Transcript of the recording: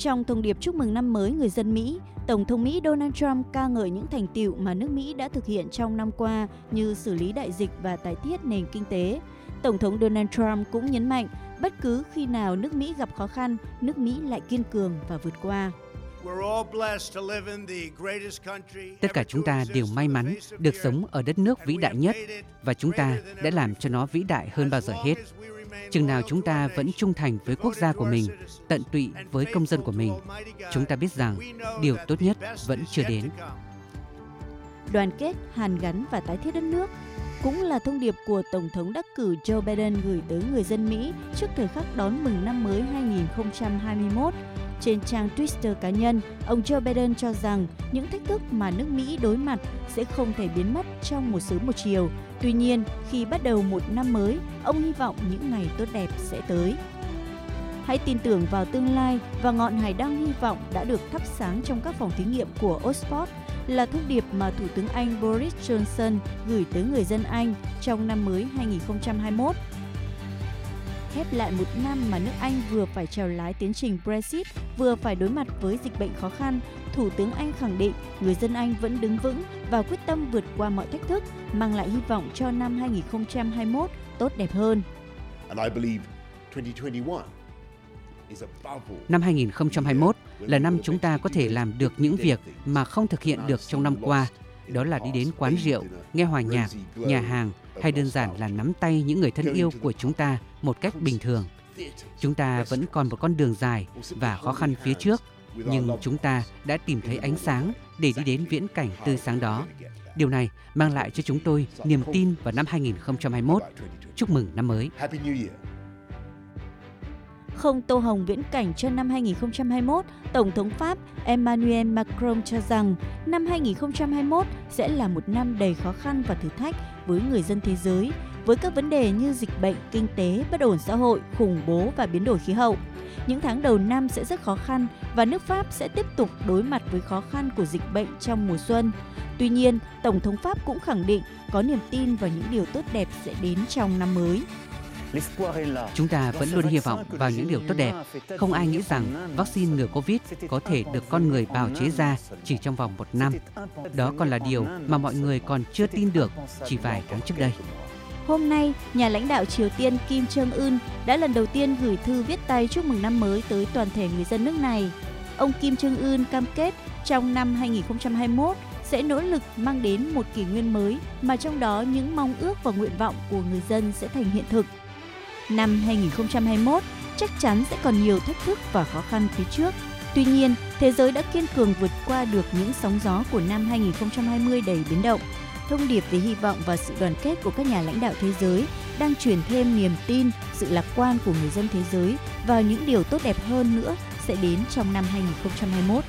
Trong thông điệp chúc mừng năm mới người dân Mỹ, Tổng thống Mỹ Donald Trump ca ngợi những thành tiệu mà nước Mỹ đã thực hiện trong năm qua như xử lý đại dịch và tái thiết nền kinh tế. Tổng thống Donald Trump cũng nhấn mạnh bất cứ khi nào nước Mỹ gặp khó khăn, nước Mỹ lại kiên cường và vượt qua. Tất cả chúng ta đều may mắn được sống ở đất nước vĩ đại nhất và chúng ta đã làm cho nó vĩ đại hơn bao giờ hết. Chừng nào chúng ta vẫn trung thành với quốc gia của mình, tận tụy với công dân của mình, chúng ta biết rằng điều tốt nhất vẫn chưa đến. Đoàn kết, hàn gắn và tái thiết đất nước cũng là thông điệp của Tổng thống đắc cử Joe Biden gửi tới người dân Mỹ trước thời khắc đón mừng năm mới 2021. Trên trang Twitter cá nhân, ông Joe Biden cho rằng những thách thức mà nước Mỹ đối mặt sẽ không thể biến mất trong một sớm một chiều. Tuy nhiên, khi bắt đầu một năm mới, ông hy vọng những ngày tốt đẹp sẽ tới. Hãy tin tưởng vào tương lai và ngọn hải đăng hy vọng đã được thắp sáng trong các phòng thí nghiệm của Oxford là thông điệp mà Thủ tướng Anh Boris Johnson gửi tới người dân Anh trong năm mới 2021 khép lại một năm mà nước Anh vừa phải trèo lái tiến trình Brexit, vừa phải đối mặt với dịch bệnh khó khăn, Thủ tướng Anh khẳng định người dân Anh vẫn đứng vững và quyết tâm vượt qua mọi thách thức, mang lại hy vọng cho năm 2021 tốt đẹp hơn. Năm 2021 là năm chúng ta có thể làm được những việc mà không thực hiện được trong năm qua, đó là đi đến quán rượu, nghe hòa nhạc, nhà hàng hay đơn giản là nắm tay những người thân yêu của chúng ta một cách bình thường. Chúng ta vẫn còn một con đường dài và khó khăn phía trước, nhưng chúng ta đã tìm thấy ánh sáng để đi đến viễn cảnh tươi sáng đó. Điều này mang lại cho chúng tôi niềm tin vào năm 2021. Chúc mừng năm mới! Không tô hồng viễn cảnh cho năm 2021, Tổng thống Pháp Emmanuel Macron cho rằng năm 2021 sẽ là một năm đầy khó khăn và thử thách với người dân thế giới, với các vấn đề như dịch bệnh, kinh tế, bất ổn xã hội, khủng bố và biến đổi khí hậu. Những tháng đầu năm sẽ rất khó khăn và nước Pháp sẽ tiếp tục đối mặt với khó khăn của dịch bệnh trong mùa xuân. Tuy nhiên, Tổng thống Pháp cũng khẳng định có niềm tin vào những điều tốt đẹp sẽ đến trong năm mới. Chúng ta vẫn luôn hy vọng vào những điều tốt đẹp. Không ai nghĩ rằng vaccine ngừa Covid có thể được con người bào chế ra chỉ trong vòng một năm. Đó còn là điều mà mọi người còn chưa tin được chỉ vài tháng trước đây. Hôm nay, nhà lãnh đạo Triều Tiên Kim Jong Un đã lần đầu tiên gửi thư viết tay chúc mừng năm mới tới toàn thể người dân nước này. Ông Kim Jong Un cam kết trong năm 2021 sẽ nỗ lực mang đến một kỷ nguyên mới mà trong đó những mong ước và nguyện vọng của người dân sẽ thành hiện thực. Năm 2021 chắc chắn sẽ còn nhiều thách thức và khó khăn phía trước. Tuy nhiên, thế giới đã kiên cường vượt qua được những sóng gió của năm 2020 đầy biến động. Thông điệp về hy vọng và sự đoàn kết của các nhà lãnh đạo thế giới đang truyền thêm niềm tin, sự lạc quan của người dân thế giới vào những điều tốt đẹp hơn nữa sẽ đến trong năm 2021.